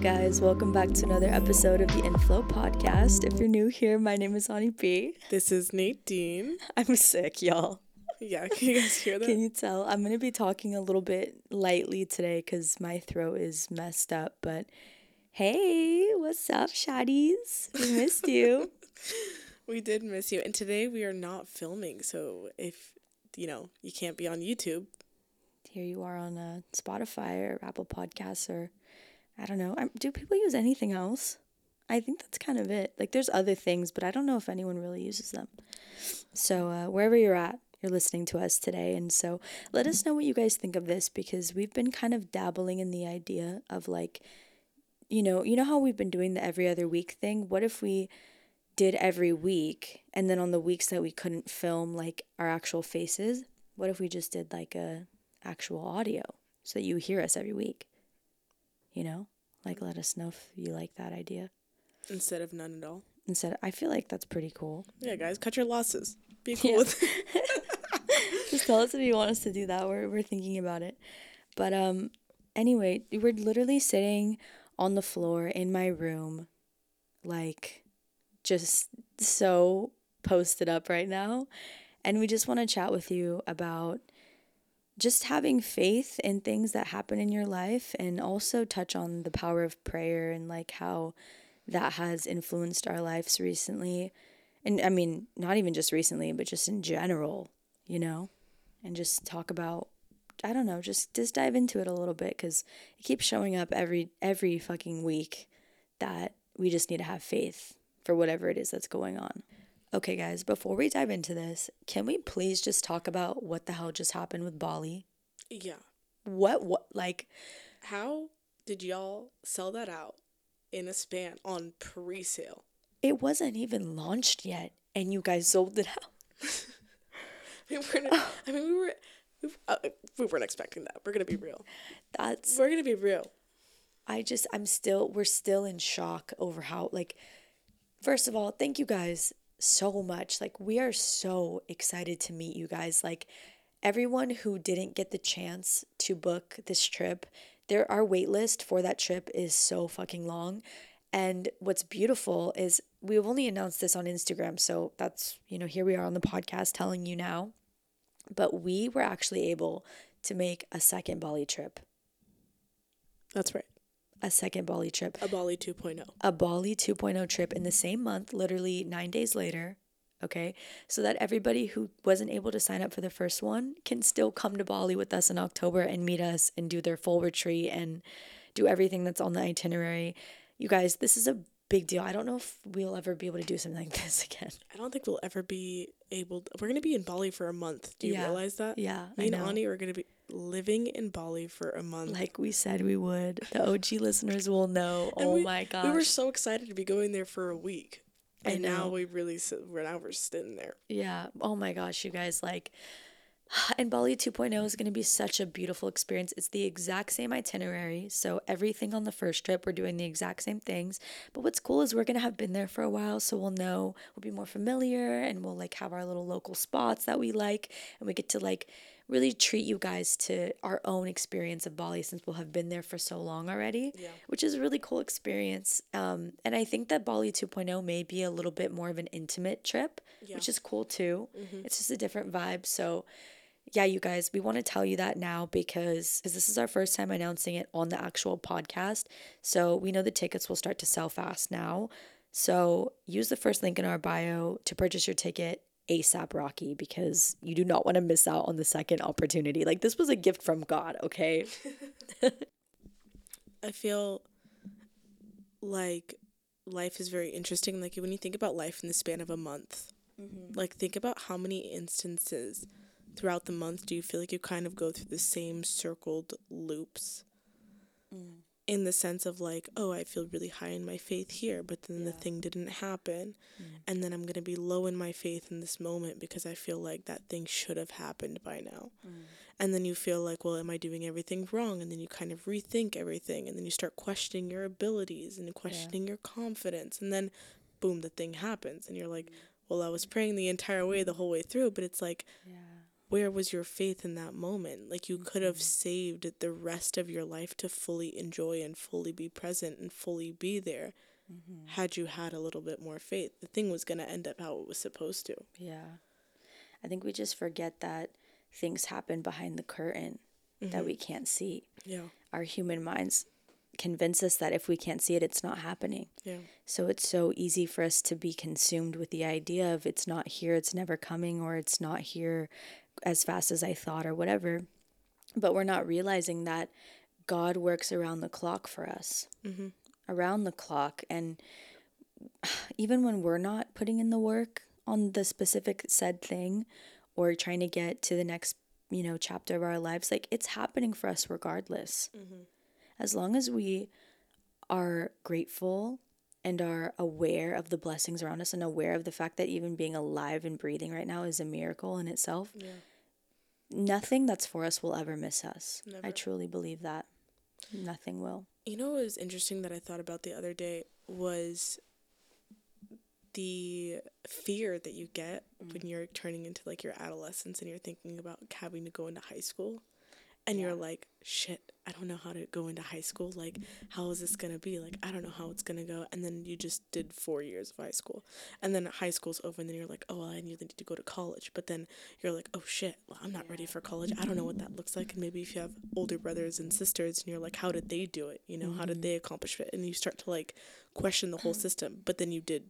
guys. Welcome back to another episode of the In Flow podcast. If you're new here, my name is Ani B. This is Nadine. I'm sick, y'all. Yeah, can you guys hear that? Can you tell? I'm going to be talking a little bit lightly today because my throat is messed up. But hey, what's up, shotties? We missed you. we did miss you. And today we are not filming. So if, you know, you can't be on YouTube, here you are on a Spotify or Apple Podcasts or I don't know. Do people use anything else? I think that's kind of it. Like there's other things, but I don't know if anyone really uses them. So uh, wherever you're at, you're listening to us today. And so let us know what you guys think of this because we've been kind of dabbling in the idea of like, you know, you know how we've been doing the every other week thing? What if we did every week and then on the weeks that we couldn't film like our actual faces, what if we just did like a actual audio so that you hear us every week? You know? Like let us know if you like that idea. Instead of none at all. Instead, of, I feel like that's pretty cool. Yeah, guys, cut your losses. Be cool yeah. with Just tell us if you want us to do that. We're we're thinking about it. But um anyway, we're literally sitting on the floor in my room like just so posted up right now and we just want to chat with you about just having faith in things that happen in your life and also touch on the power of prayer and like how that has influenced our lives recently. And I mean, not even just recently, but just in general, you know? And just talk about I don't know, just just dive into it a little bit cuz it keeps showing up every every fucking week that we just need to have faith for whatever it is that's going on. Okay, guys, before we dive into this, can we please just talk about what the hell just happened with Bali? Yeah. What, what, like, how did y'all sell that out in a span on pre sale? It wasn't even launched yet, and you guys sold it out. I mean, we're, I mean, we were, we, uh, we weren't expecting that. We're gonna be real. That's. We're gonna be real. I just, I'm still, we're still in shock over how, like, first of all, thank you guys so much. Like, we are so excited to meet you guys. Like, everyone who didn't get the chance to book this trip, there our wait list for that trip is so fucking long. And what's beautiful is we've only announced this on Instagram, so that's, you know, here we are on the podcast telling you now. But we were actually able to make a second Bali trip. That's right. A second Bali trip. A Bali 2.0. A Bali 2.0 trip in the same month, literally nine days later okay? So that everybody who wasn't able to sign up for the first one can still come to Bali with us in October and meet us and do their full retreat and do everything that's on the itinerary. You guys, this is a big deal. I don't know if we'll ever be able to do something like this again. I don't think we'll ever be able. To, we're gonna be in Bali for a month. Do you yeah. realize that? Yeah, me and Ani are gonna be living in Bali for a month. Like we said we would. The OG listeners will know. And oh we, my god, we were so excited to be going there for a week and now we really sit we're now we're sitting there yeah oh my gosh you guys like and Bali 2.0 is going to be such a beautiful experience. It's the exact same itinerary. So, everything on the first trip, we're doing the exact same things. But what's cool is we're going to have been there for a while. So, we'll know, we'll be more familiar and we'll like have our little local spots that we like. And we get to like really treat you guys to our own experience of Bali since we'll have been there for so long already, yeah. which is a really cool experience. Um, and I think that Bali 2.0 may be a little bit more of an intimate trip, yeah. which is cool too. Mm-hmm. It's just a different vibe. So, yeah, you guys, we want to tell you that now because because this is our first time announcing it on the actual podcast. So we know the tickets will start to sell fast now. So use the first link in our bio to purchase your ticket ASAP Rocky because you do not want to miss out on the second opportunity. Like this was a gift from God, okay? I feel like life is very interesting. Like when you think about life in the span of a month, mm-hmm. like think about how many instances throughout the month do you feel like you kind of go through the same circled loops? Mm in the sense of like, oh, I feel really high in my faith here, but then yeah. the thing didn't happen. Mm. And then I'm going to be low in my faith in this moment because I feel like that thing should have happened by now. Mm. And then you feel like, well, am I doing everything wrong? And then you kind of rethink everything and then you start questioning your abilities and questioning yeah. your confidence. And then boom, the thing happens and you're like, mm. well, I was praying the entire way the whole way through, but it's like yeah where was your faith in that moment? Like you could have saved the rest of your life to fully enjoy and fully be present and fully be there mm-hmm. had you had a little bit more faith. The thing was going to end up how it was supposed to. Yeah. I think we just forget that things happen behind the curtain mm-hmm. that we can't see. Yeah. Our human minds convince us that if we can't see it, it's not happening. Yeah. So it's so easy for us to be consumed with the idea of it's not here, it's never coming, or it's not here as fast as I thought, or whatever. But we're not realizing that God works around the clock for us, mm-hmm. around the clock. And even when we're not putting in the work on the specific said thing or trying to get to the next, you know, chapter of our lives, like it's happening for us regardless. Mm-hmm as long as we are grateful and are aware of the blessings around us and aware of the fact that even being alive and breathing right now is a miracle in itself, yeah. Nothing that's for us will ever miss us. Never. I truly believe that. Nothing will. You know what was interesting that I thought about the other day was the fear that you get mm. when you're turning into like your adolescence and you're thinking about having to go into high school and yeah. you're like shit i don't know how to go into high school. Like how is this going to be? Like i don't know how it's going to go. And then you just did four years of high school. And then high school's over and then you're like oh well, i need to go to college. But then you're like oh shit well i'm not ready for college. I don't know what that looks like. And maybe if you have older brothers and sisters and you're like how did they do it? You know mm-hmm. how did mm-hmm. they accomplish it? And you start to like question the whole system but then you did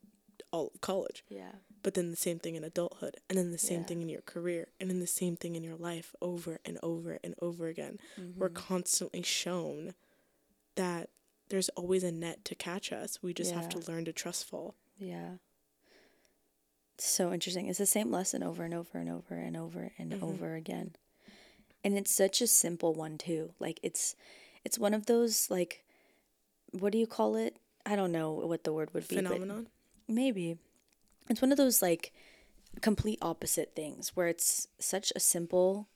all of college. Yeah but then the same thing in adulthood and then the same yeah. thing in your career and then the same thing in your life over and over and over again. Mm-hmm. we're constantly shown that there's always a net to catch us. We just yeah. have to learn to trust fall yeah. So interesting. It's the same lesson over and over and over and over and mm-hmm. over again. And it's such a simple one too. Like it's it's one of those like what do you call it? I don't know what the word would be phenomenon? maybe it's one of those like complete opposite things where it's such a simple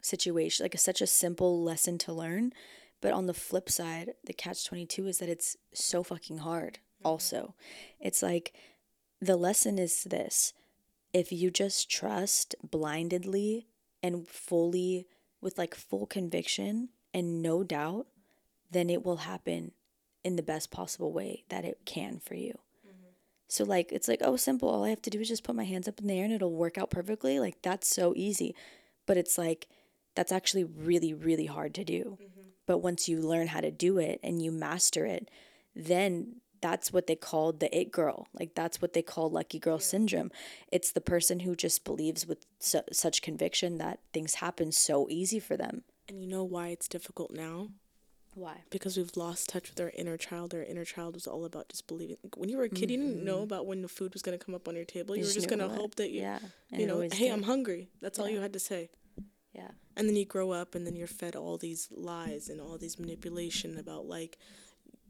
situation, like a, such a simple lesson to learn. But on the flip side, the catch 22 is that it's so fucking hard, mm-hmm. also. It's like the lesson is this if you just trust blindedly and fully, with like full conviction and no doubt, then it will happen in the best possible way that it can for you. So like it's like oh simple all I have to do is just put my hands up in the air and it'll work out perfectly like that's so easy. But it's like that's actually really really hard to do. Mm-hmm. But once you learn how to do it and you master it, then that's what they called the it girl. Like that's what they call lucky girl yeah. syndrome. It's the person who just believes with su- such conviction that things happen so easy for them. And you know why it's difficult now? Why? Because we've lost touch with our inner child. Our inner child was all about just believing. When you were a kid, mm-hmm. you didn't know mm-hmm. about when the food was going to come up on your table. You, you were just going to hope that you, yeah. you know, hey, did. I'm hungry. That's yeah. all you had to say. Yeah. And then you grow up and then you're fed all these lies and all these manipulation about like,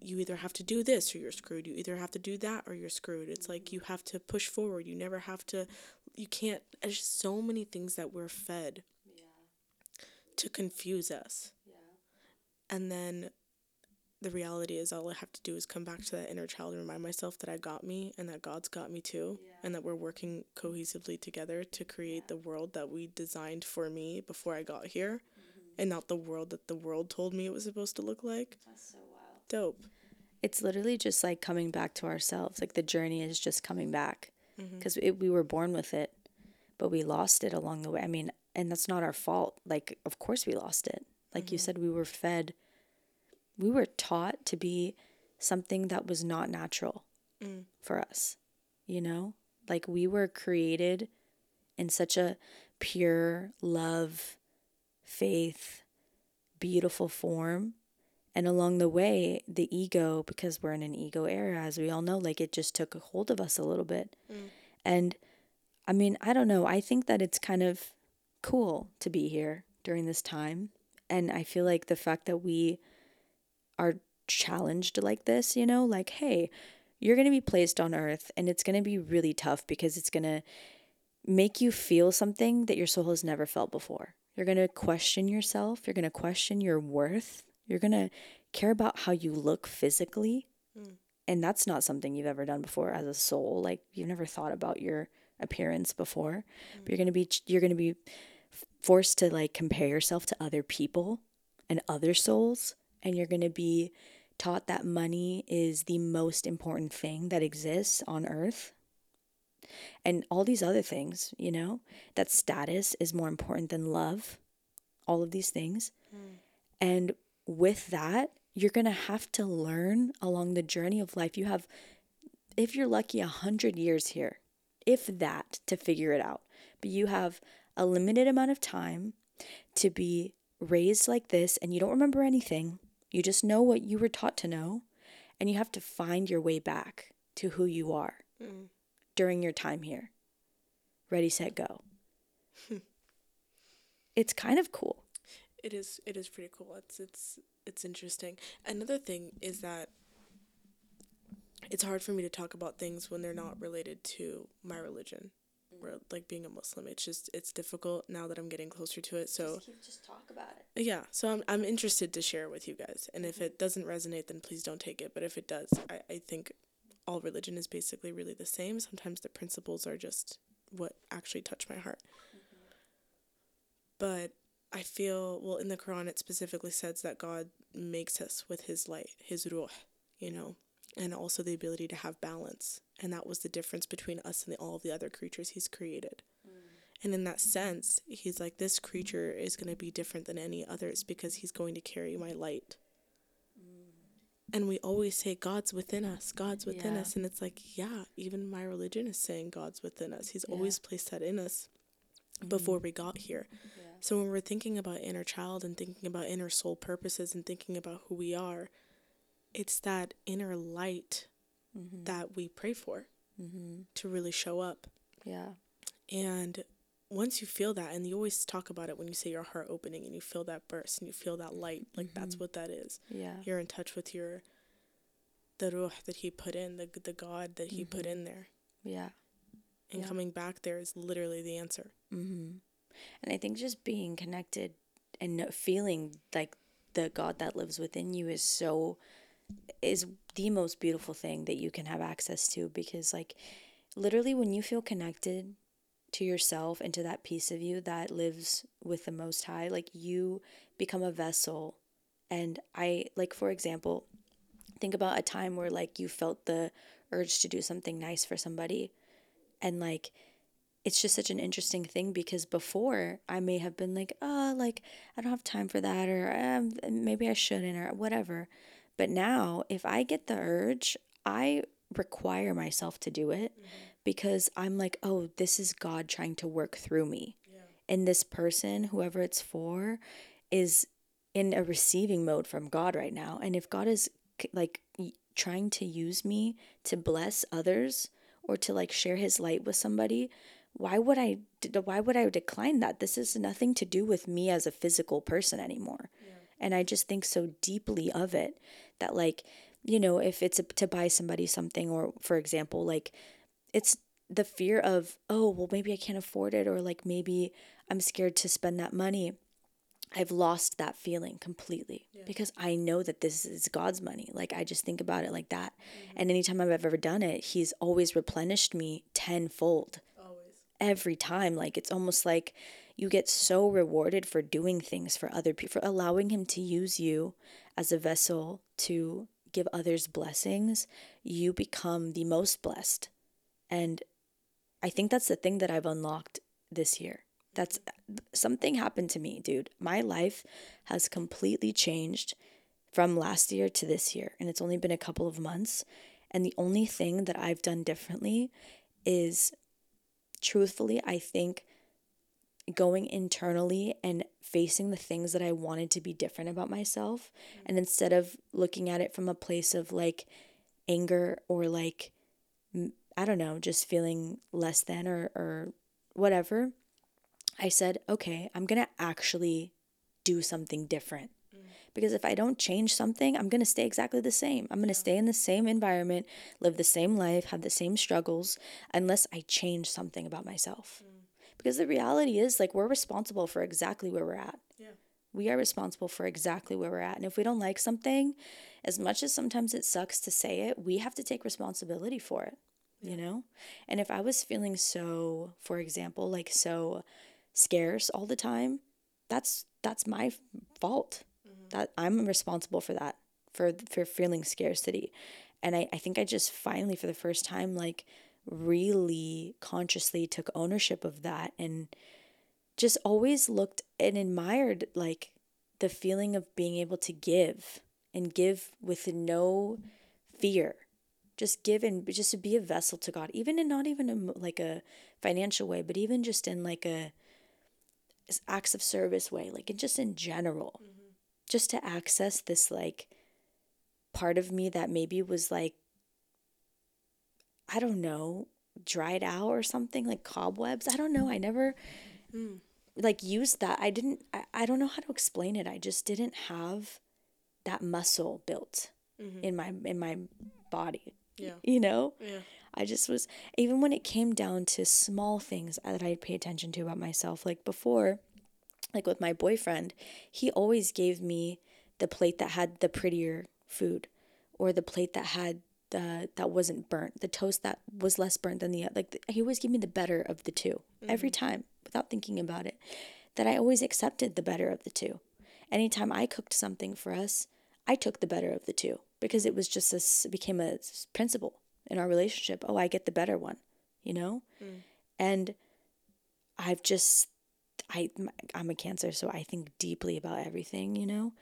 you either have to do this or you're screwed. You either have to do that or you're screwed. It's like you have to push forward. You never have to, you can't, there's so many things that we're fed yeah. to confuse us. And then the reality is all I have to do is come back to that inner child and remind myself that I got me and that God's got me too yeah. and that we're working cohesively together to create yeah. the world that we designed for me before I got here mm-hmm. and not the world that the world told me it was supposed to look like. That's so wild. Dope. It's literally just like coming back to ourselves. Like the journey is just coming back because mm-hmm. we were born with it, but we lost it along the way. I mean, and that's not our fault. Like, of course we lost it. Like mm-hmm. you said, we were fed, we were taught to be something that was not natural mm. for us, you know? Like we were created in such a pure love, faith, beautiful form. And along the way, the ego, because we're in an ego era, as we all know, like it just took a hold of us a little bit. Mm. And I mean, I don't know. I think that it's kind of cool to be here during this time and I feel like the fact that we are challenged like this, you know, like, hey, you're going to be placed on earth and it's going to be really tough because it's going to make you feel something that your soul has never felt before. You're going to question yourself. You're going to question your worth. You're going to care about how you look physically. Mm. And that's not something you've ever done before as a soul. Like you've never thought about your appearance before. Mm. But you're going to be you're going to be forced to like compare yourself to other people and other souls and you're going to be taught that money is the most important thing that exists on earth and all these other things, you know, that status is more important than love, all of these things. Mm. And with that, you're going to have to learn along the journey of life. You have, if you're lucky, a hundred years here, if that, to figure it out. But you have a limited amount of time to be raised like this and you don't remember anything. You just know what you were taught to know. And you have to find your way back to who you are. Mm during your time here. Ready, set, go. it's kind of cool. It is it is pretty cool. It's it's it's interesting. Another thing is that it's hard for me to talk about things when they're not related to my religion like being a Muslim. It's just it's difficult now that I'm getting closer to it. So just, just talk about it. Yeah, so I'm I'm interested to share with you guys, and if it doesn't resonate, then please don't take it. But if it does, I I think all religion is basically really the same. Sometimes the principles are just what actually touch my heart. Mm-hmm. But I feel, well, in the Quran, it specifically says that God makes us with His light, His ruh, you know, and also the ability to have balance. And that was the difference between us and the, all of the other creatures He's created. Mm. And in that sense, He's like, this creature is going to be different than any others because He's going to carry my light and we always say god's within us god's within yeah. us and it's like yeah even my religion is saying god's within us he's yeah. always placed that in us mm-hmm. before we got here yeah. so when we're thinking about inner child and thinking about inner soul purposes and thinking about who we are it's that inner light mm-hmm. that we pray for mm-hmm. to really show up yeah and once you feel that and you always talk about it when you say your heart opening and you feel that burst and you feel that light like mm-hmm. that's what that is yeah you're in touch with your the ruh that he put in the the god that he mm-hmm. put in there yeah and yeah. coming back there is literally the answer mm-hmm. and i think just being connected and feeling like the god that lives within you is so is the most beautiful thing that you can have access to because like literally when you feel connected to yourself and to that piece of you that lives with the most high like you become a vessel and i like for example think about a time where like you felt the urge to do something nice for somebody and like it's just such an interesting thing because before I may have been like, oh, like I don't have time for that, or um, maybe I shouldn't, or whatever. But now, if I get the urge, I require myself to do it mm-hmm because I'm like, oh, this is God trying to work through me. Yeah. And this person, whoever it's for, is in a receiving mode from God right now. And if God is like trying to use me to bless others or to like share his light with somebody, why would I why would I decline that? This is nothing to do with me as a physical person anymore. Yeah. And I just think so deeply of it that like, you know, if it's a, to buy somebody something or for example, like it's the fear of, oh, well, maybe I can't afford it, or like maybe I'm scared to spend that money. I've lost that feeling completely yeah. because I know that this is God's money. Like I just think about it like that. Mm-hmm. And anytime I've ever done it, He's always replenished me tenfold. Always. Every time. Like it's almost like you get so rewarded for doing things for other people, for allowing Him to use you as a vessel to give others blessings. You become the most blessed and I think that's the thing that I've unlocked this year. That's something happened to me, dude. My life has completely changed from last year to this year, and it's only been a couple of months. And the only thing that I've done differently is truthfully, I think going internally and facing the things that I wanted to be different about myself. And instead of looking at it from a place of like anger or like I don't know, just feeling less than or, or whatever, I said, okay, I'm going to actually do something different. Mm. Because if I don't change something, I'm going to stay exactly the same. I'm going to stay in the same environment, live the same life, have the same struggles, unless I change something about myself. Mm. Because the reality is, like, we're responsible for exactly where we're at. Yeah. We are responsible for exactly where we're at. And if we don't like something, as much as sometimes it sucks to say it, we have to take responsibility for it yeah. you know? And if I was feeling so, for example, like so scarce all the time, that's that's my fault. Mm-hmm. That I'm responsible for that, for for feeling scarcity. And I, I think I just finally for the first time like really consciously took ownership of that and just always looked and admired like the feeling of being able to give and give with no fear just give and just to be a vessel to god even in not even a, like a financial way but even just in like a acts of service way like and just in general mm-hmm. just to access this like part of me that maybe was like i don't know dried out or something like cobwebs? I don't know. I never mm. like used that. I didn't I, I don't know how to explain it. I just didn't have that muscle built mm-hmm. in my in my body yeah. you know? Yeah. I just was, even when it came down to small things that I'd pay attention to about myself, like before, like with my boyfriend, he always gave me the plate that had the prettier food or the plate that had the that wasn't burnt, the toast that was less burnt than the like the, he always gave me the better of the 2 mm-hmm. every time without thinking about it. That I always accepted the better of the two. Anytime I cooked something for us, I took the better of the two because it was just this became a principle in our relationship. Oh, I get the better one, you know? Mm. And I've just I I'm a cancer, so I think deeply about everything, you know?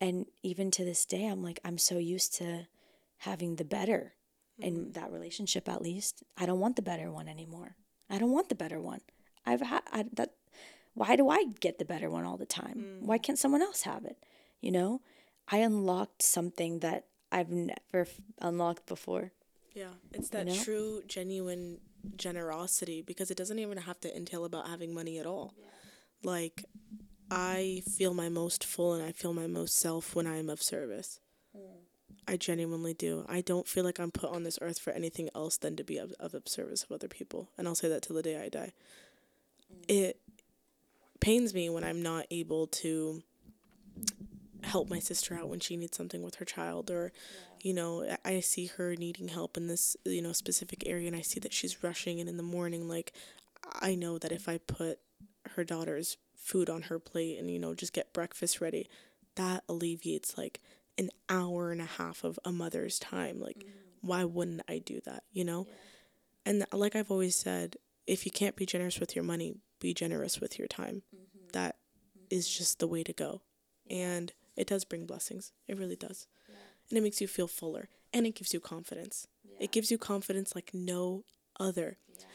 And even to this day, I'm like I'm so used to having the better mm. in that relationship at least. I don't want the better one anymore. I don't want the better one. I've had I, that why do I get the better one all the time? Mm. Why can't someone else have it? You know? I unlocked something that I've never unlocked before. Yeah, it's that you know? true, genuine generosity because it doesn't even have to entail about having money at all. Yeah. Like, I feel my most full and I feel my most self when I am of service. I genuinely do. I don't feel like I'm put on this earth for anything else than to be of, of service of other people. And I'll say that till the day I die. Mm. It pains me when I'm not able to help my sister out when she needs something with her child or yeah you know i see her needing help in this you know specific area and i see that she's rushing and in the morning like i know that if i put her daughter's food on her plate and you know just get breakfast ready that alleviates like an hour and a half of a mother's time like mm-hmm. why wouldn't i do that you know yeah. and like i've always said if you can't be generous with your money be generous with your time mm-hmm. that mm-hmm. is just the way to go and it does bring blessings it really does and it makes you feel fuller and it gives you confidence. Yeah. It gives you confidence like no other. Yeah.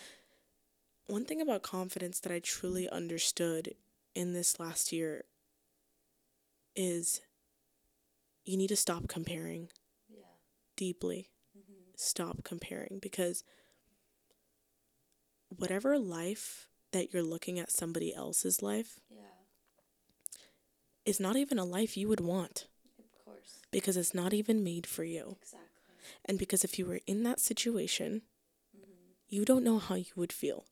One thing about confidence that I truly understood in this last year is you need to stop comparing. Yeah. Deeply. Mm-hmm. Stop comparing because whatever life that you're looking at somebody else's life yeah. is not even a life you would want Of course. because it's not even made for you. Exactly. And because if you were in that situation, mm-hmm. you don't know how you would feel.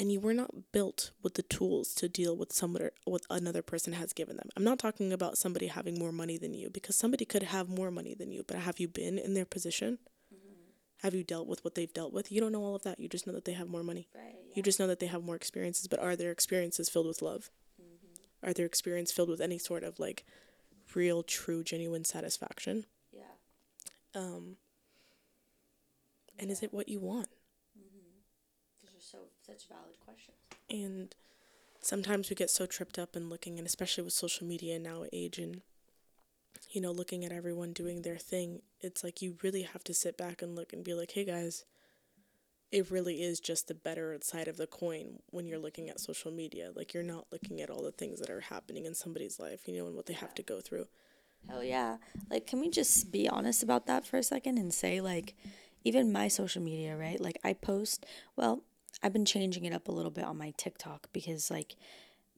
And you were not built with the tools to deal with someone what another person has given them. I'm not talking about somebody having more money than you because somebody could have more money than you, but have you been in their position? Mm-hmm. Have you dealt with what they've dealt with? You don't know all of that. You just know that they have more money. Right, yeah. You just know that they have more experiences, but are their experiences filled with love? Mm-hmm. Are their experience filled with any sort of like real, true, genuine satisfaction? Yeah. Um, and yeah. is it what you want? So such valid questions. And sometimes we get so tripped up in looking, and especially with social media now age and you know looking at everyone doing their thing. It's like you really have to sit back and look and be like, hey guys, it really is just the better side of the coin when you're looking at social media. Like you're not looking at all the things that are happening in somebody's life, you know, and what they have to go through. Hell yeah. Like can we just be honest about that for a second and say like even my social media, right? Like I post, well, I've been changing it up a little bit on my TikTok because like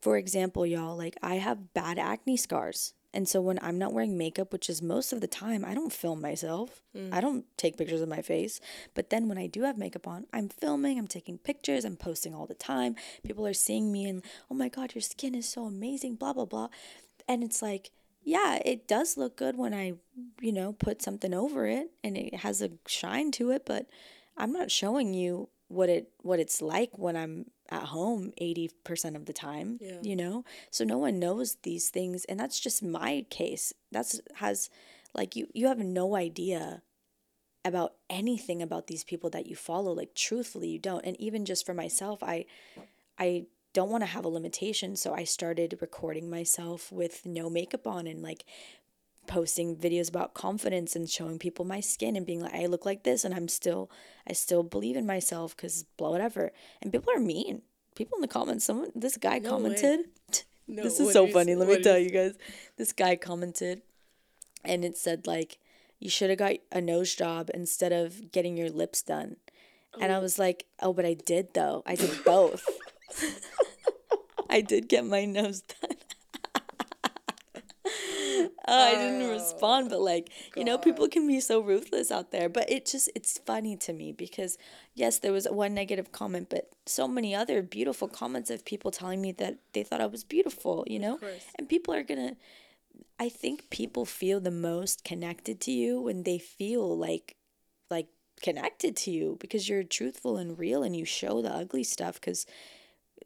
for example, y'all, like I have bad acne scars. And so when I'm not wearing makeup, which is most of the time, I don't film myself. Mm. I don't take pictures of my face. But then when I do have makeup on, I'm filming, I'm taking pictures, I'm posting all the time. People are seeing me and, oh my God, your skin is so amazing, blah, blah, blah. And it's like, yeah, it does look good when I, you know, put something over it and it has a shine to it, but I'm not showing you what it what it's like when I'm at home 80% of the time, Yeah. you know? So no one knows these things and that's just my case. That's has like you you have no idea about anything about these people that you follow like truthfully you don't. And even just for myself, I I don't want to have a limitation, so I started recording myself with no makeup on and like posting videos about confidence and showing people my skin and being like I look like this and I'm still I still believe in myself cuz blah whatever. And people are mean. People in the comments someone this guy No commented No, this is so funny. Let me tell you guys. This guy commented and it said like you should have got a nose job instead of getting your lips done. And I was like, "Oh, but I did though. I did both." I did get my nose done. Oh, I didn't respond, but like, you know, people can be so ruthless out there. But it just, it's funny to me because, yes, there was one negative comment, but so many other beautiful comments of people telling me that they thought I was beautiful, you know? And people are gonna, I think people feel the most connected to you when they feel like, like, connected to you because you're truthful and real and you show the ugly stuff because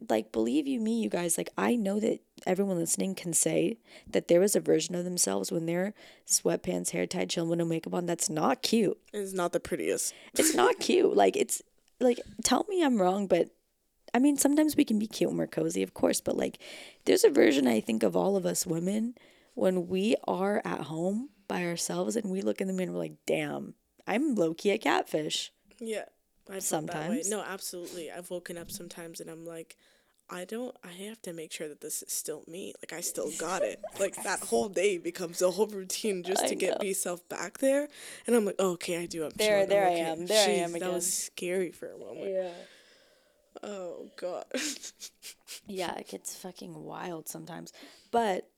like believe you me you guys like i know that everyone listening can say that there was a version of themselves when they're sweatpants hair tied with no makeup on that's not cute It's not the prettiest. it's not cute like it's like tell me i'm wrong but i mean sometimes we can be cute when we're cozy of course but like there's a version i think of all of us women when we are at home by ourselves and we look in the mirror and we're like damn i'm low-key a catfish Yeah. I felt that way. Sometimes. No, absolutely. I've woken up sometimes and I'm like, I don't I have to make sure that this is still me. Like I still got it. like that whole day becomes a whole routine just I to get myself back there. And I'm like, oh, okay, I do. I'm sure. There- chilling, I'm there I okay." am, there I am Jeez, That was scary for a moment. yeah Oh god. Yeah, it gets fucking wild sometimes. But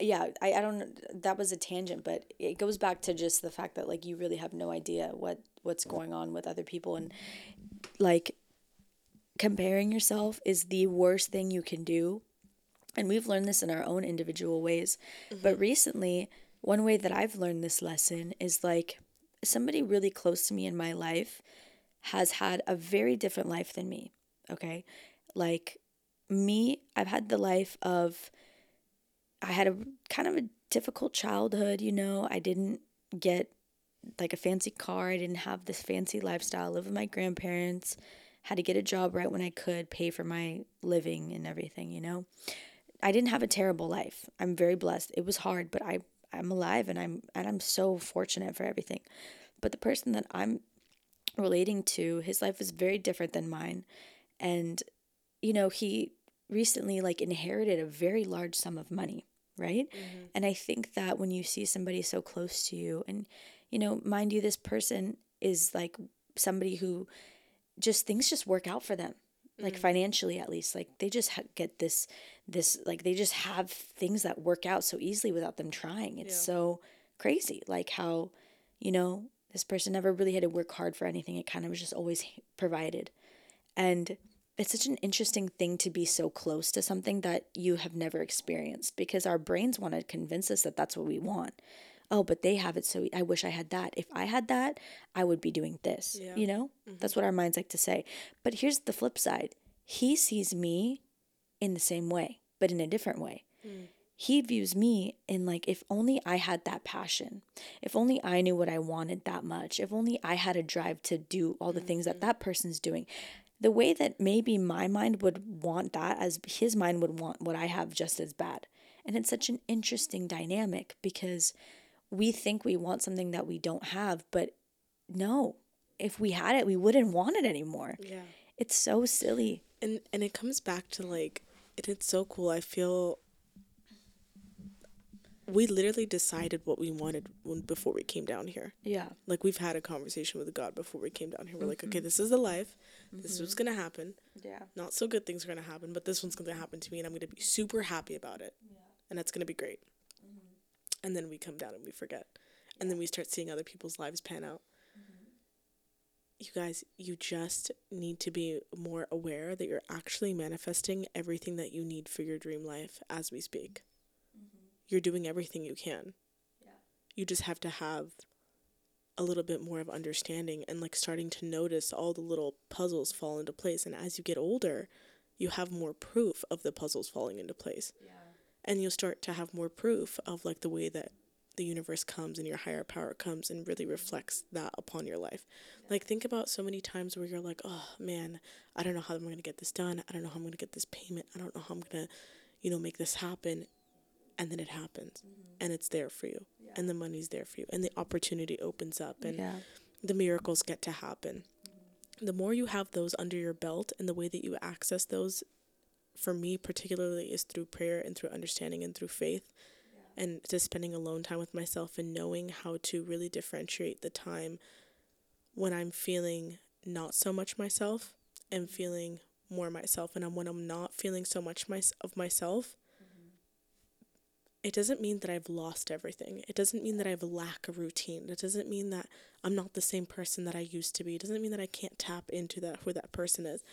yeah, I, I don't that was a tangent, but it goes back to just the fact that like you really have no idea what what's going on with other people and like comparing yourself is the worst thing you can do. And we've learned this in our own individual ways. Mm-hmm. But recently, one way that I've learned this lesson is like somebody really close to me in my life has had a very different life than me. Okay. Like me, I've had the life of, I had a kind of a difficult childhood, you know. I didn't get like a fancy car, I didn't have this fancy lifestyle, I live with my grandparents, had to get a job right when I could, pay for my living and everything, you know. I didn't have a terrible life. I'm very blessed. It was hard, but I I'm alive and I'm and I'm so fortunate for everything. But the person that I'm relating to, his life is very different than mine. And you know, he recently like inherited a very large sum of money, right? Mm-hmm. And I think that when you see somebody so close to you and you know, mind you this person is like somebody who just things just work out for them like mm-hmm. financially at least like they just ha- get this this like they just have things that work out so easily without them trying. It's Yeah. so crazy like how you know this person never really had to work hard for anything. It kind of was just always h- provided. And it's such an interesting thing to be so close to something that you have never experienced because our brains want to convince us that that's what we want. Oh but they have it so i wish i had that. If i had that i would be doing this Yeah. you know? Mm-hmm. That's what our minds like to say. But here's the flip side. He sees me in the same way but in a different way. Hmm. He views me in like if only i had that passion if only i knew what i wanted that much if only i had a drive to do all the things that mm-hmm. that person's doing the way that maybe my mind would want that as his mind would want what i have just as bad and it's such an interesting dynamic because we think we want something that we don't have but no if we had it we wouldn't want it anymore yeah. it's so silly And and it comes back to like and it's so cool. I feel we literally decided what we wanted when before we came down here. yeah Like we've had a conversation with God before we came down here. We're like, okay, mm-hmm. this is the life. This is what's mm-hmm. gonna happen. yeah Not so good things are gonna happen, but this one's gonna happen to me, and I'm gonna be super happy about it. Yeah. And that's gonna be great. Mm-hmm. And then we come down and we forget, and then we start seeing other people's lives pan out. Mm-hmm. You guys, you just need to be more aware that you're actually manifesting everything that you need for your dream life as we speak. You're doing everything you can. Yeah. You just have to have a little bit more of understanding and like starting to notice all the little puzzles fall into place. And as you get older, you have more proof of the puzzles falling into place. Yeah. And you'll start to have more proof of like the way that the universe comes and your higher power comes and really reflects that upon your life. Yeah. Like think about so many times where you're like, "Oh, man, I don't know how I'm going to get this done. I don't know how I'm going to get this payment. I don't know how I'm going to, you know, make this happen." And then it happens. Mm-hmm. And it's there for you yeah. and the money's there for you and the opportunity opens up and yeah. the miracles get to happen mm-hmm. the more you have those under your belt and the way that you access those for me particularly is through prayer and through understanding and through faith yeah. and just spending alone time with myself and knowing how to really differentiate the time when i'm feeling not so much myself and feeling more myself and when i'm not feeling so much my, of myself it doesn't mean that I've lost everything. It doesn't mean that I've lack a routine. It doesn't mean that I'm not the same person that I used to be. It doesn't mean that I can't tap into that who that person is.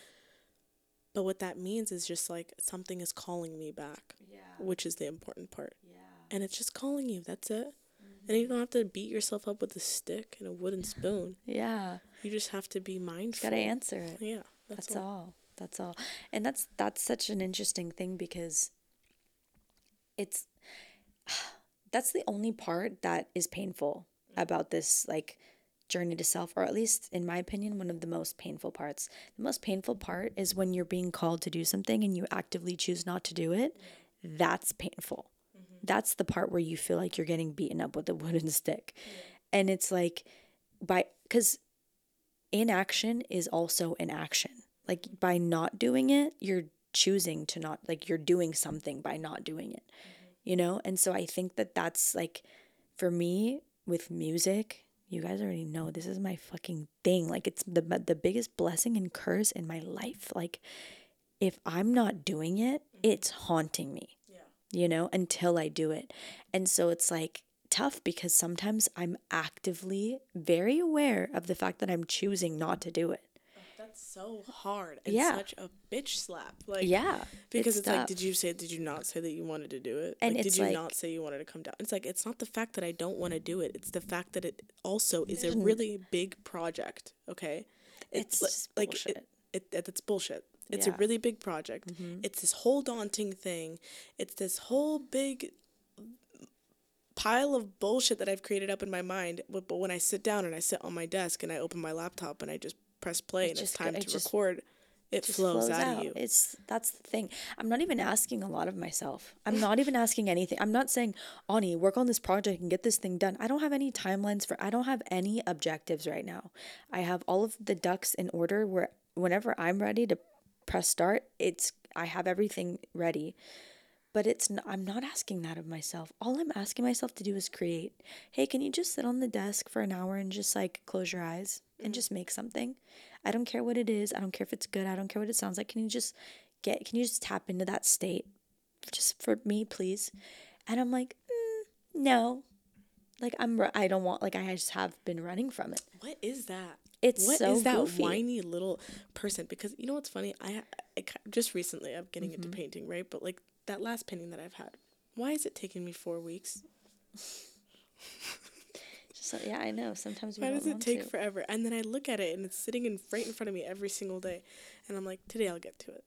But what that means is just like something is calling me back. Yeah. Which is the important part. Yeah. And it's just calling you. That's it. Mm-hmm. And you don't have to beat yourself up with a stick and a wooden spoon. yeah. You just have to be mindful. Got to answer it. Yeah. That's, that's all. all. That's all. And that's that's such an interesting thing because it's that's the only part that is painful about this like journey to self or at least in my opinion one of the most painful parts. The most painful part is when you're being called to do something and you actively choose not to do it. That's painful. Mm-hmm. that's the part where you feel like you're getting beaten up with a wooden stick. And it's like by because inaction is also an action. Like by not doing it you're choosing to not like you're doing something by not doing it. Mm-hmm you know? And so I think that that's like, for me with music, you guys already know this is my fucking thing. Like, it's the, the biggest blessing and curse in my life. Like, if I'm not doing it, mm-hmm. it's haunting me, yeah. you know, until I do it. And so it's like, tough because sometimes I'm actively very aware of the fact that I'm choosing not to do it so hard and yeah. such a bitch slap. Like yeah, because it's, it's like, did you say? Did you not say that you wanted to do it? And like, did you like, not say you wanted to come down? It's like it's not the fact that I don't want to do it. It's the fact that it also is a really big project. Okay, it's, it's like it, it, it, it's bullshit. It's yeah. a really big project. Mm-hmm. It's this whole daunting thing. It's this whole big pile of bullshit that I've created up in my mind. But, but when I sit down and I sit on my desk and I open my laptop and I just press play it and it's time it to just, record, it flows, flows, out, out of you. It's that's the thing. I'm not even asking a lot of myself. I'm not even asking anything. I'm not saying, Ani, work on this project and get this thing done. I don't have any timelines for I don't have any objectives right now. I have all of the ducks in order where whenever I'm ready to press start, it's I have everything ready. But it's not, I'm not asking that of myself. All I'm asking myself to do is create. Hey, can you just sit on the desk for an hour and just like close your eyes and just make something? I don't care what it is. I don't care if it's good. I don't care what it sounds like. Can you just get, can you just tap into that state just for me, please? And I'm like, mm, no. Like, I'm, I don't want, like, I just have been running from it. What is that? It's what so is that goofy. whiny little person? Because you know what's funny? I, I just recently I'm getting mm-hmm. into painting, right? But like that last painting that I've had, why is it taking me four weeks? So, yeah, I know. Sometimes we Why does it take to. forever? And then I look at it and it's sitting in right in front of me every single day, and I'm like, today I'll get to it.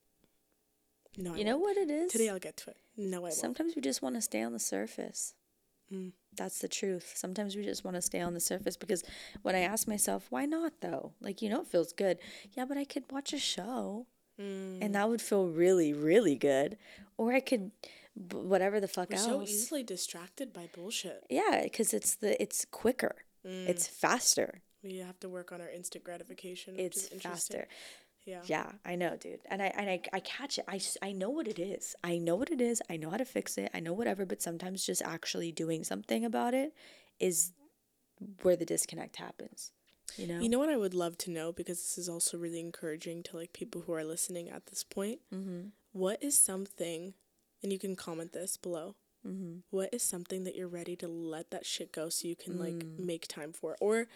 No, I you know won't. what it is. Today I'll get to it. No, I won't. Sometimes we just want to stay on the surface. Mm. That's the truth. Sometimes we just want to stay on the surface because when I ask myself, why not though? Like, you know, it feels good. Yeah, but I could watch a show mm. and that would feel really, really good. Or I could whatever the fuck We're else. so easily distracted by bullshit. Yeah, because it's the it's quicker. Mm. It's faster. We have to work on our instant gratification. It's faster. Yeah. Yeah, I know, dude. And I and I, I catch it. I, I know what it is. I know what it is. I know how to fix it. I know whatever, but sometimes just actually doing something about it is where the disconnect happens. You know? You know what I would love to know because this is also really encouraging to like people who are listening at this point. Mm-hmm. What is something and you can comment this below. Mm-hmm. What is something that you're ready to let that shit go so you can like mm. make time for? Or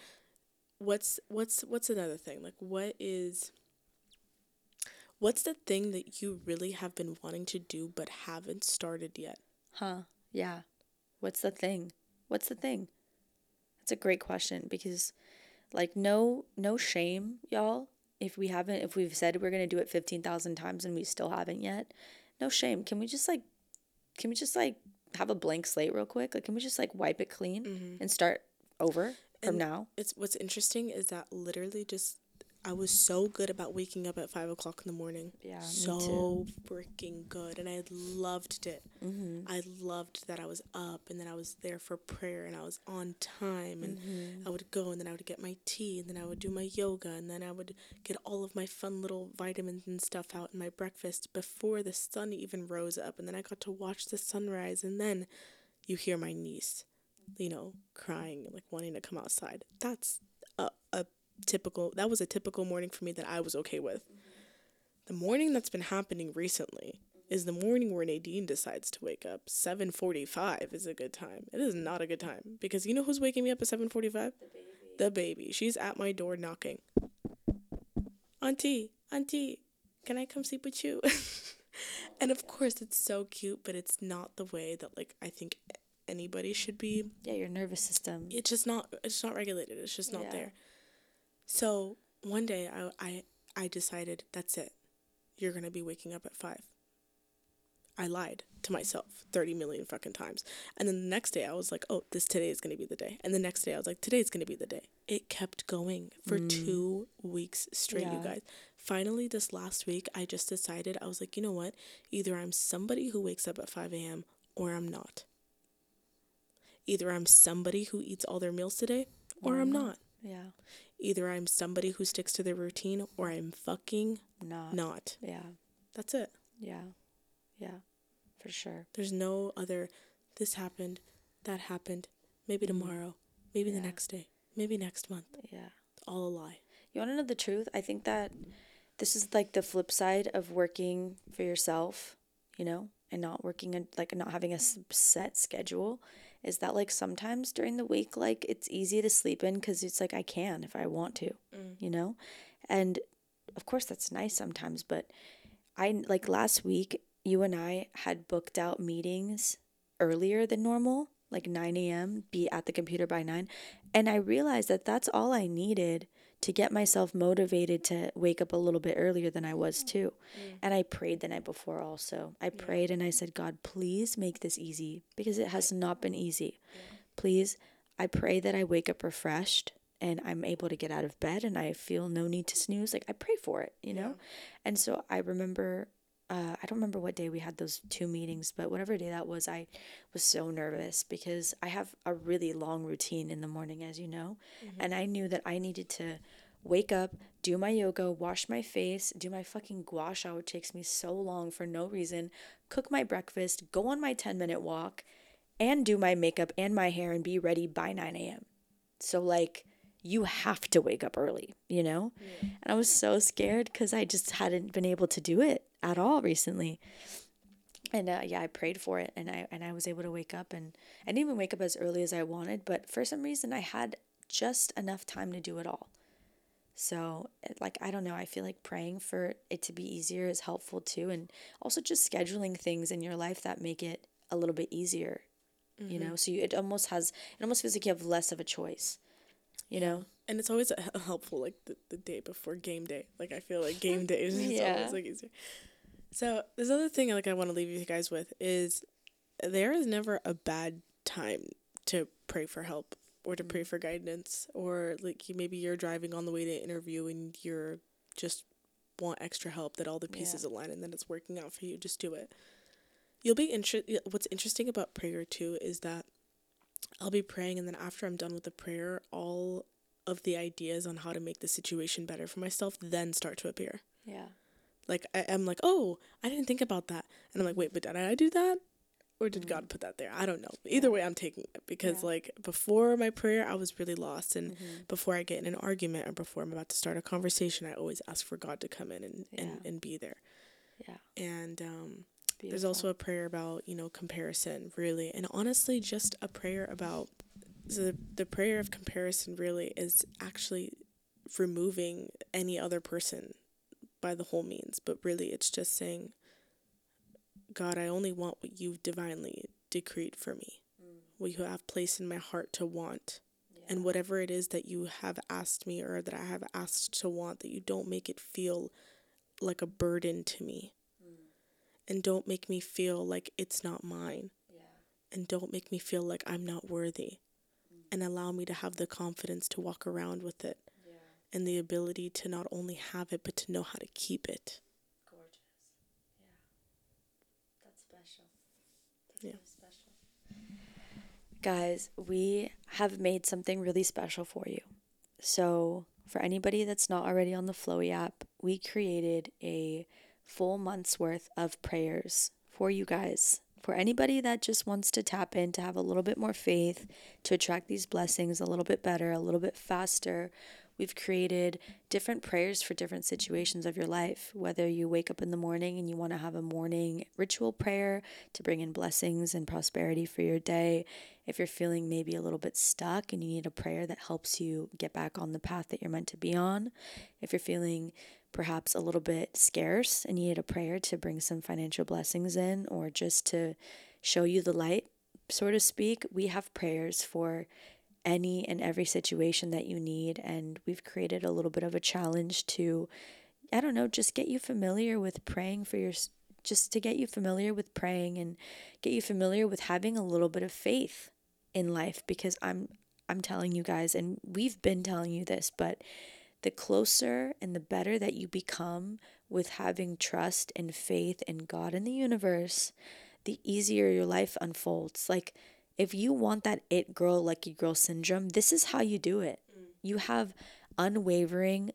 what's what's what's another thing? Like what is what's the thing that you really have been wanting to do but haven't started yet? Huh. Yeah. What's the thing? What's the thing? that's a great question because like no no shame, y'all. If we haven't if we've said we're going to do it 15,000 times and we still haven't yet, no shame. Can we just like can we just like have a blank slate real quick? Like can we just like wipe it clean Mm-hmm. and start over from And now? It's what's interesting is that literally just I was so good about waking up at five o'clock in the morning. Yeah, so freaking good, and I loved it. Mm-hmm. I loved that I was up and then I was there for prayer and I was on time and Mm-hmm. I would go and then I would get my tea and then I would do my yoga and then I would get all of my fun little vitamins and stuff out in my breakfast before the sun even rose up and then I got to watch the sunrise and then you hear my niece, you know, crying like wanting to come outside. That's a, a typical that was a typical morning for me that I was okay with. The morning that's been happening recently is the morning where Nadine decides to wake up. 7:45 is a good time. It is not a good time because you know who's waking me up at 7:45? The baby. The baby. She's at my door knocking. Auntie, auntie, can I come sleep with you? and of course it's so cute, but it's not the way that like I think anybody should be Yeah, your nervous system. it's just not it's not regulated it's just not Yeah. there so one day I, I i decided that's it. You're gonna be waking up at five. I lied to myself 30 million fucking times. And then the next day i was like oh this today is gonna be the day. And the next day i was like today's gonna be the day. It kept going for two weeks straight you Mm. Guys. Finally this last week i just decided i was like you know what? Either i'm somebody who wakes up at 5 a.m or i'm not. Either i'm somebody who eats all their meals today or i'm not. Yeah. Either I'm somebody who sticks to their routine or I'm fucking Not. not. Yeah. That's it. Yeah. Yeah. For sure. There's no other this happened, that happened, maybe tomorrow, maybe the Mm-hmm. Next day, maybe next month. Yeah. It's all a lie. You want to know the truth? I think that this is like the flip side of working for yourself, you know, and not working and like not having a set schedule. Is that like sometimes during the week, like it's easy to sleep in because it's like I can if I want to, mm. you know? And of course, that's nice sometimes, but I like last week, you and I had booked out meetings earlier than normal, like 9 a.m., be at the computer by 9. And I realized that that's all I needed to get myself motivated to wake up a little bit earlier than I was mm. too. And I prayed the night before also. I prayed and I said, God, please make this easy because it has not been easy. Please, I pray that I wake up refreshed and I'm able to get out of bed and I feel no need to snooze. Like I pray for it, you know? And so I remember uh, I don't remember what day we had those two meetings, but whatever day that was, I was so nervous because I have a really long routine in the morning, as you know. And I knew that I needed to wake up, do my yoga, wash my face, do my fucking gua sha, which takes me so long for no reason, cook my breakfast, go on my 10 minute walk, and do my makeup and my hair and be ready by 9 a.m. So, like, you have to wake up early, you know? And I was so scared because I just hadn't been able to do it at all recently. And uh, yeah, I prayed for it, and I and I was able to wake up, and I didn't even wake up as early as I wanted, but for some reason I had just enough time to do it all. So, like, I don't know. I feel like praying for it to be easier is helpful too. And also just scheduling things in your life that make it a little bit easier, you know? So you, it almost has, it almost feels like you have less of a choice, you know? And it's always helpful like the, the day before game day. Like I feel like game day is Yeah. always like easier. So this other thing like I want to leave you guys with is there is never a bad time to pray for help or to pray mm. for guidance or like you maybe you're driving on the way to interview and you're just want extra help that all the pieces align and then it's working out for you just do it. You'll be inter- what's interesting about prayer too is that i'll be praying and then after i'm done with the prayer all of the ideas on how to make the situation better for myself then start to appear. Yeah. Like I, i'm like oh i didn't think about that. And i'm like wait but did i do that? Or did god put that there? I don't know. Either way i'm taking it because Yeah. like before my prayer i was really lost. And before i get in an argument or before i'm about to start a conversation i always ask for god to come in and, and, Yeah. and be there. Yeah. and um, there's also a prayer about you know comparison really. And honestly just a prayer about so the, the prayer of comparison really is actually removing any other person by the whole means but really it's just saying god i only want what you've divinely decreed for me what you have placed in my heart to want Yeah. And whatever it is that you have asked me or that I have asked to want, that you don't make it feel like a burden to me. Mm. And don't make me feel like it's not mine. Yeah. And don't make me feel like I'm not worthy. Mm. And allow me to have the confidence to walk around with it. And the ability to not only have it, but to know how to keep it. Gorgeous. Yeah. That's special. That's yeah. Really special. Guys, we have made something really special for you. So, for anybody that's not already on the Flowi app, we created a full month's worth of prayers for you guys. For anybody that just wants to tap in to have a little bit more faith, to attract these blessings a little bit better, a little bit faster, We've created different prayers for different situations of your life, whether you wake up in the morning and you want to have a morning ritual prayer to bring in blessings and prosperity for your day. If you're feeling maybe a little bit stuck and you need a prayer that helps you get back on the path that you're meant to be on. If you're feeling perhaps a little bit scarce and you need a prayer to bring some financial blessings in or just to show you the light, so to speak, we have prayers for any and every situation that you need. And we've created a little bit of a challenge to, I don't know, just get you familiar with praying for your, just to get you familiar with praying and get you familiar with having a little bit of faith in life because I'm, I'm telling you guys, and we've been telling you this, but the closer and the better that you become with having trust and faith in God and the universe, the easier your life unfolds. Like, if you want that it girl, lucky girl syndrome, this is how you do it. Mm. You have unwavering,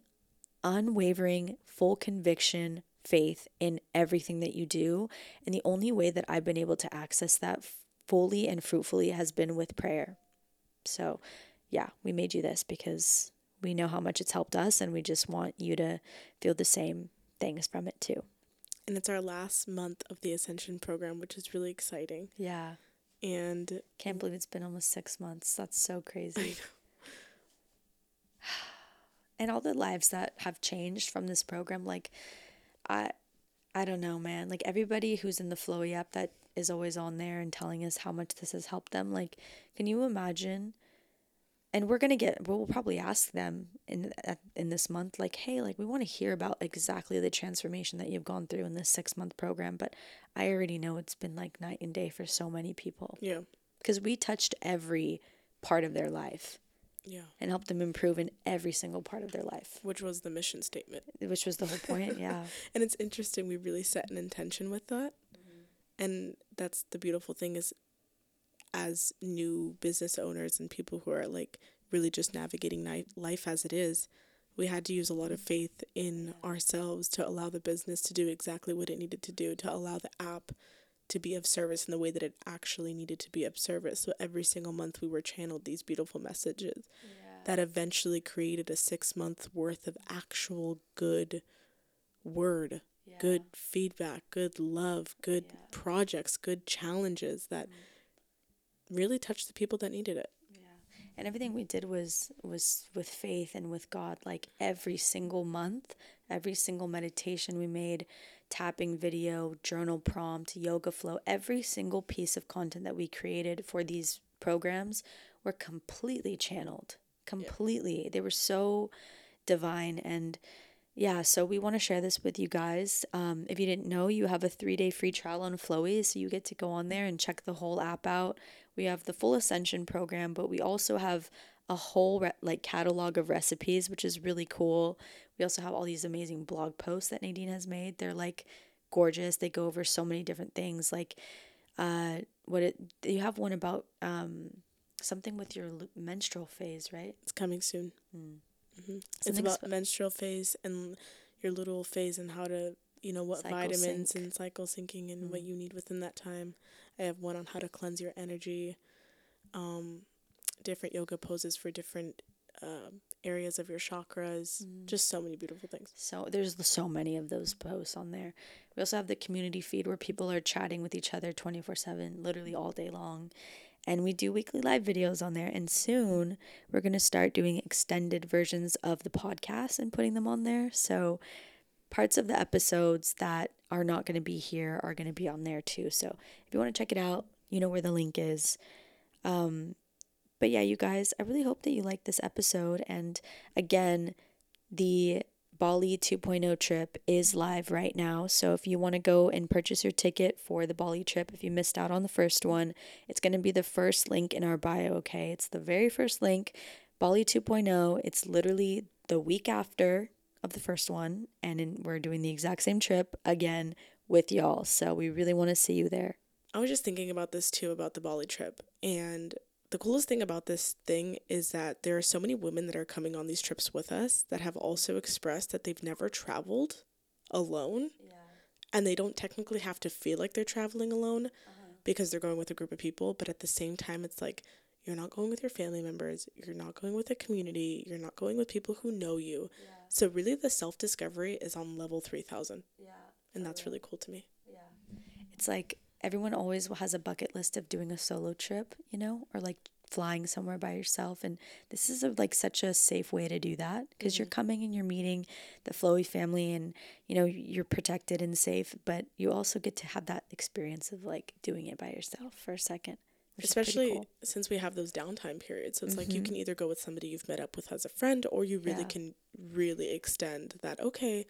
unwavering, full conviction, faith in everything that you do. And the only way that I've been able to access that fully and fruitfully has been with prayer. So, yeah, we made you this because we know how much it's helped us and we just want you to feel the same things from it too. And it's our last month of the Ascension program, which is really exciting. Yeah. And can't believe it's been almost six months. That's so crazy. and all the lives that have changed from this program, like I I don't know, man. Like everybody who's in the Flowi app that is always on there and telling us how much this has helped them. Like, can you imagine and we're gonna get we'll probably ask them in in this month like hey like we want to hear about exactly the transformation that you've gone through in this six month program but i already know it's been like night and day for so many people. Yeah. Because we touched every part of their life. Yeah. And helped them improve in every single part of their life. Which was the mission statement. Which was the whole point yeah. And it's interesting we really set an intention with that. Mm-hmm. and that's the beautiful thing is as new business owners and people who are like really just navigating life as it is, we had to use a lot of faith in ourselves to allow the business to do exactly what it needed to do, to allow the app to be of service in the way that it actually needed to be of service. So every single month we were channeled these beautiful messages yeah. that eventually created a six month worth of actual good word, yeah. good feedback, good love, good yeah. projects, good challenges that. Mm really touched the people that needed it. Yeah. And everything we did was was with faith and with God. Like every single month, every single meditation we made, tapping video, journal prompt, yoga flow, every single piece of content that we created for these programs were completely channeled. Completely. Yeah. They were so divine and yeah, so we want to share this with you guys. Um, if you didn't know, you have a three day free trial on Flowi, so you get to go on there and check the whole app out. We have the full Ascension program, but we also have a whole re- like catalog of recipes, which is really cool. We also have all these amazing blog posts that Nadine has made. They're like gorgeous. They go over so many different things. Like, uh, what it you have one about um something with your menstrual phase, right? It's coming soon. Mm. Mm-hmm. It's about sp- menstrual phase and your luteal phase and how to you know what cycle vitamins sync. and cycle syncing and mm. what you need within that time. I have one on how to cleanse your energy, um, different yoga poses for different uh, areas of your chakras. Mm. Just so many beautiful things. So there's so many of those posts on there. We also have the community feed where people are chatting with each other 24 7, literally all day long. And we do weekly live videos on there. And soon we're going to start doing extended versions of the podcast and putting them on there. So parts of the episodes that are not going to be here are going to be on there too. So if you want to check it out, you know where the link is. Um, but yeah, you guys, I really hope that you liked this episode. And again, the Bali 2.0 trip is live right now. So if you want to go and purchase your ticket for the Bali trip, if you missed out on the first one, it's going to be the first link in our bio, okay? It's the very first link, Bali 2.0. It's literally the week after of the first one, and in, we're doing the exact same trip again with y'all. So we really want to see you there. I was just thinking about this too about the Bali trip. And the coolest thing about this thing is that there are so many women that are coming on these trips with us that have also expressed that they've never traveled alone. Yeah. And they don't technically have to feel like they're traveling alone uh-huh. because they're going with a group of people. But at the same time, it's like you're not going with your family members, you're not going with a community, you're not going with people who know you. Yeah. So, really, the self discovery is on level 3000. Yeah. And that's really cool to me. Yeah. It's like everyone always has a bucket list of doing a solo trip, you know, or like flying somewhere by yourself and this is a, like such a safe way to do that because mm-hmm. you're coming and you're meeting the Flowi family and you know you're protected and safe but you also get to have that experience of like doing it by yourself for a second especially cool. since we have those downtime periods so it's mm-hmm. like you mm-hmm. can either go with somebody you've met up with as a friend or you really yeah. can really extend that okay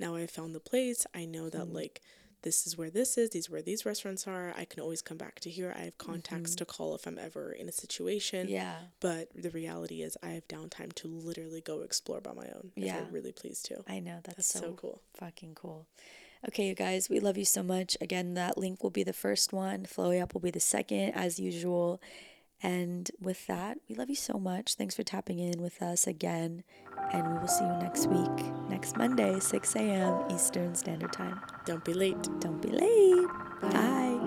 now i found the place i know that mm-hmm. like this is where this is, these are where these restaurants are. I can always come back to here. I have contacts mm-hmm. to call if I'm ever in a situation. Yeah. But the reality is I have downtime to literally go explore by my own. Yeah. I'm really pleased to. I know. That's, that's so, so cool. Fucking cool. Okay, you guys, we love you so much. Again, that link will be the first one. Flowi Up will be the second, as usual. And with that, we love you so much. Thanks for tapping in with us again. And we will see you next week, next Monday, 6 a.m. Eastern Standard Time. Don't be late. Don't be late. Bye. Bye.